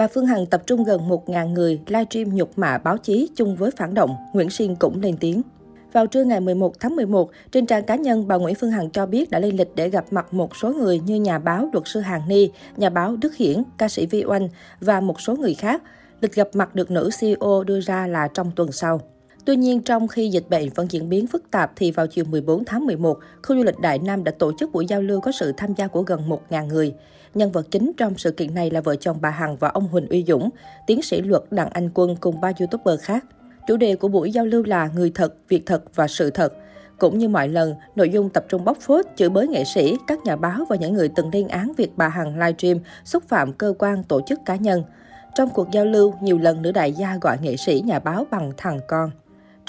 Bà Phương Hằng tập trung gần 1.000 người livestream nhục mạ báo chí chung với phản động, Nguyễn Siên cũng lên tiếng. Vào trưa ngày 11 tháng 11, trên trang cá nhân, bà Nguyễn Phương Hằng cho biết đã lên lịch để gặp mặt một số người như nhà báo luật sư Hàng Ni, nhà báo Đức Hiển, ca sĩ Vi Oanh và một số người khác. Lịch gặp mặt được nữ CEO đưa ra là trong tuần sau. Tuy nhiên, trong khi dịch bệnh vẫn diễn biến phức tạp thì vào chiều 14 tháng 11, khu du lịch Đại Nam đã tổ chức buổi giao lưu có sự tham gia của gần 1.000 người. Nhân vật chính trong sự kiện này là vợ chồng bà Hằng và ông Huỳnh Uy Dũng, tiến sĩ luật Đặng Anh Quân cùng ba YouTuber khác. Chủ đề của buổi giao lưu là người thật, việc thật và sự thật. Cũng như mọi lần, nội dung tập trung bóc phốt, chửi bới nghệ sĩ, các nhà báo và những người từng lên án việc bà Hằng livestream xúc phạm cơ quan tổ chức cá nhân. Trong cuộc giao lưu, nhiều lần nữ đại gia gọi nghệ sĩ nhà báo bằng thằng con.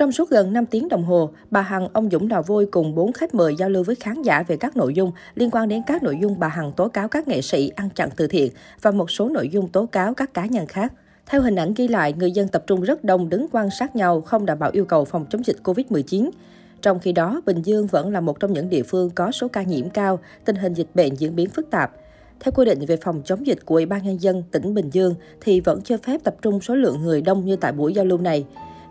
Trong suốt gần 5 tiếng đồng hồ, bà Hằng, ông Dũng Đào Vôi cùng 4 khách mời giao lưu với khán giả về các nội dung liên quan đến các nội dung bà Hằng tố cáo các nghệ sĩ ăn chặn từ thiện và một số nội dung tố cáo các cá nhân khác. Theo hình ảnh ghi lại, người dân tập trung rất đông đứng quan sát nhau, không đảm bảo yêu cầu phòng chống dịch COVID-19. Trong khi đó, Bình Dương vẫn là một trong những địa phương có số ca nhiễm cao, tình hình dịch bệnh diễn biến phức tạp. Theo quy định về phòng chống dịch của Ủy ban Nhân dân tỉnh Bình Dương thì vẫn cho phép tập trung số lượng người đông như tại buổi giao lưu này.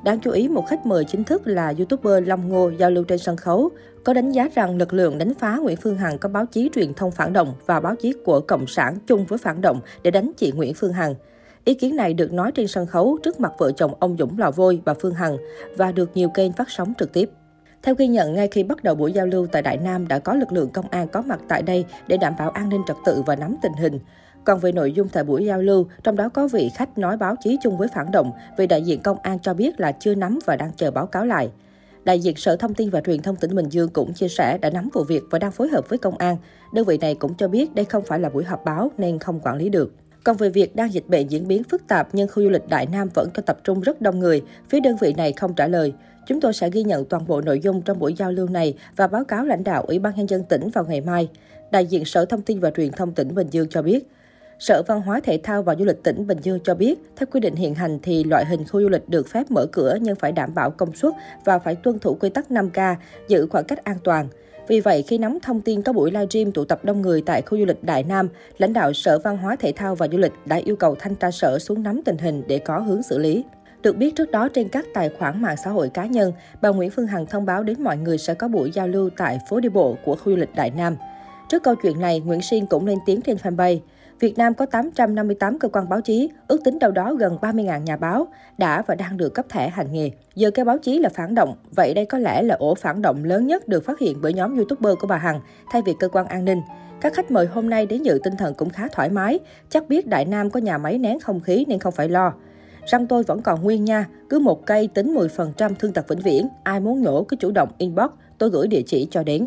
Đáng chú ý, một khách mời chính thức là YouTuber Long Ngô giao lưu trên sân khấu, có đánh giá rằng lực lượng đánh phá Nguyễn Phương Hằng có báo chí truyền thông phản động và báo chí của Cộng sản chung với phản động để đánh chị Nguyễn Phương Hằng. Ý kiến này được nói trên sân khấu trước mặt vợ chồng ông Dũng Lò Vôi và Phương Hằng và được nhiều kênh phát sóng trực tiếp. Theo ghi nhận, ngay khi bắt đầu buổi giao lưu tại Đại Nam đã có lực lượng công an có mặt tại đây để đảm bảo an ninh trật tự và nắm tình hình. Còn về nội dung tại buổi giao lưu, trong đó có vị khách nói báo chí chung với phản động, vị đại diện công an cho biết là chưa nắm và đang chờ báo cáo lại. Đại diện Sở Thông tin và Truyền thông tỉnh Bình Dương cũng chia sẻ đã nắm vụ việc và đang phối hợp với công an. Đơn vị này cũng cho biết đây không phải là buổi họp báo nên không quản lý được. Còn về việc đang dịch bệnh diễn biến phức tạp nhưng khu du lịch Đại Nam vẫn có tập trung rất đông người, phía đơn vị này không trả lời. Chúng tôi sẽ ghi nhận toàn bộ nội dung trong buổi giao lưu này và báo cáo lãnh đạo Ủy ban Nhân dân tỉnh vào ngày mai. Đại diện Sở Thông tin và Truyền thông tỉnh Bình Dương cho biết, Sở Văn hóa Thể thao và Du lịch tỉnh Bình Dương cho biết, theo quy định hiện hành thì loại hình khu du lịch được phép mở cửa nhưng phải đảm bảo công suất và phải tuân thủ quy tắc 5K, giữ khoảng cách an toàn. Vì vậy, khi nắm thông tin có buổi livestream tụ tập đông người tại khu du lịch Đại Nam, lãnh đạo Sở Văn hóa Thể thao và Du lịch đã yêu cầu thanh tra sở xuống nắm tình hình để có hướng xử lý. Được biết trước đó trên các tài khoản mạng xã hội cá nhân, bà Nguyễn Phương Hằng thông báo đến mọi người sẽ có buổi giao lưu tại phố đi bộ của khu du lịch Đại Nam. Trước câu chuyện này, Nguyễn Siên cũng lên tiếng trên fanpage. Việt Nam có 858 cơ quan báo chí, ước tính đâu đó gần 30.000 nhà báo đã và đang được cấp thẻ hành nghề. Giờ cái báo chí là phản động, vậy đây có lẽ là ổ phản động lớn nhất được phát hiện bởi nhóm YouTuber của bà Hằng thay vì cơ quan an ninh. Các khách mời hôm nay đến dự tinh thần cũng khá thoải mái, chắc biết Đại Nam có nhà máy nén không khí nên không phải lo. Răng tôi vẫn còn nguyên nha, cứ một cây tính 10% thương tật vĩnh viễn, ai muốn nhổ cứ chủ động inbox, tôi gửi địa chỉ cho đến.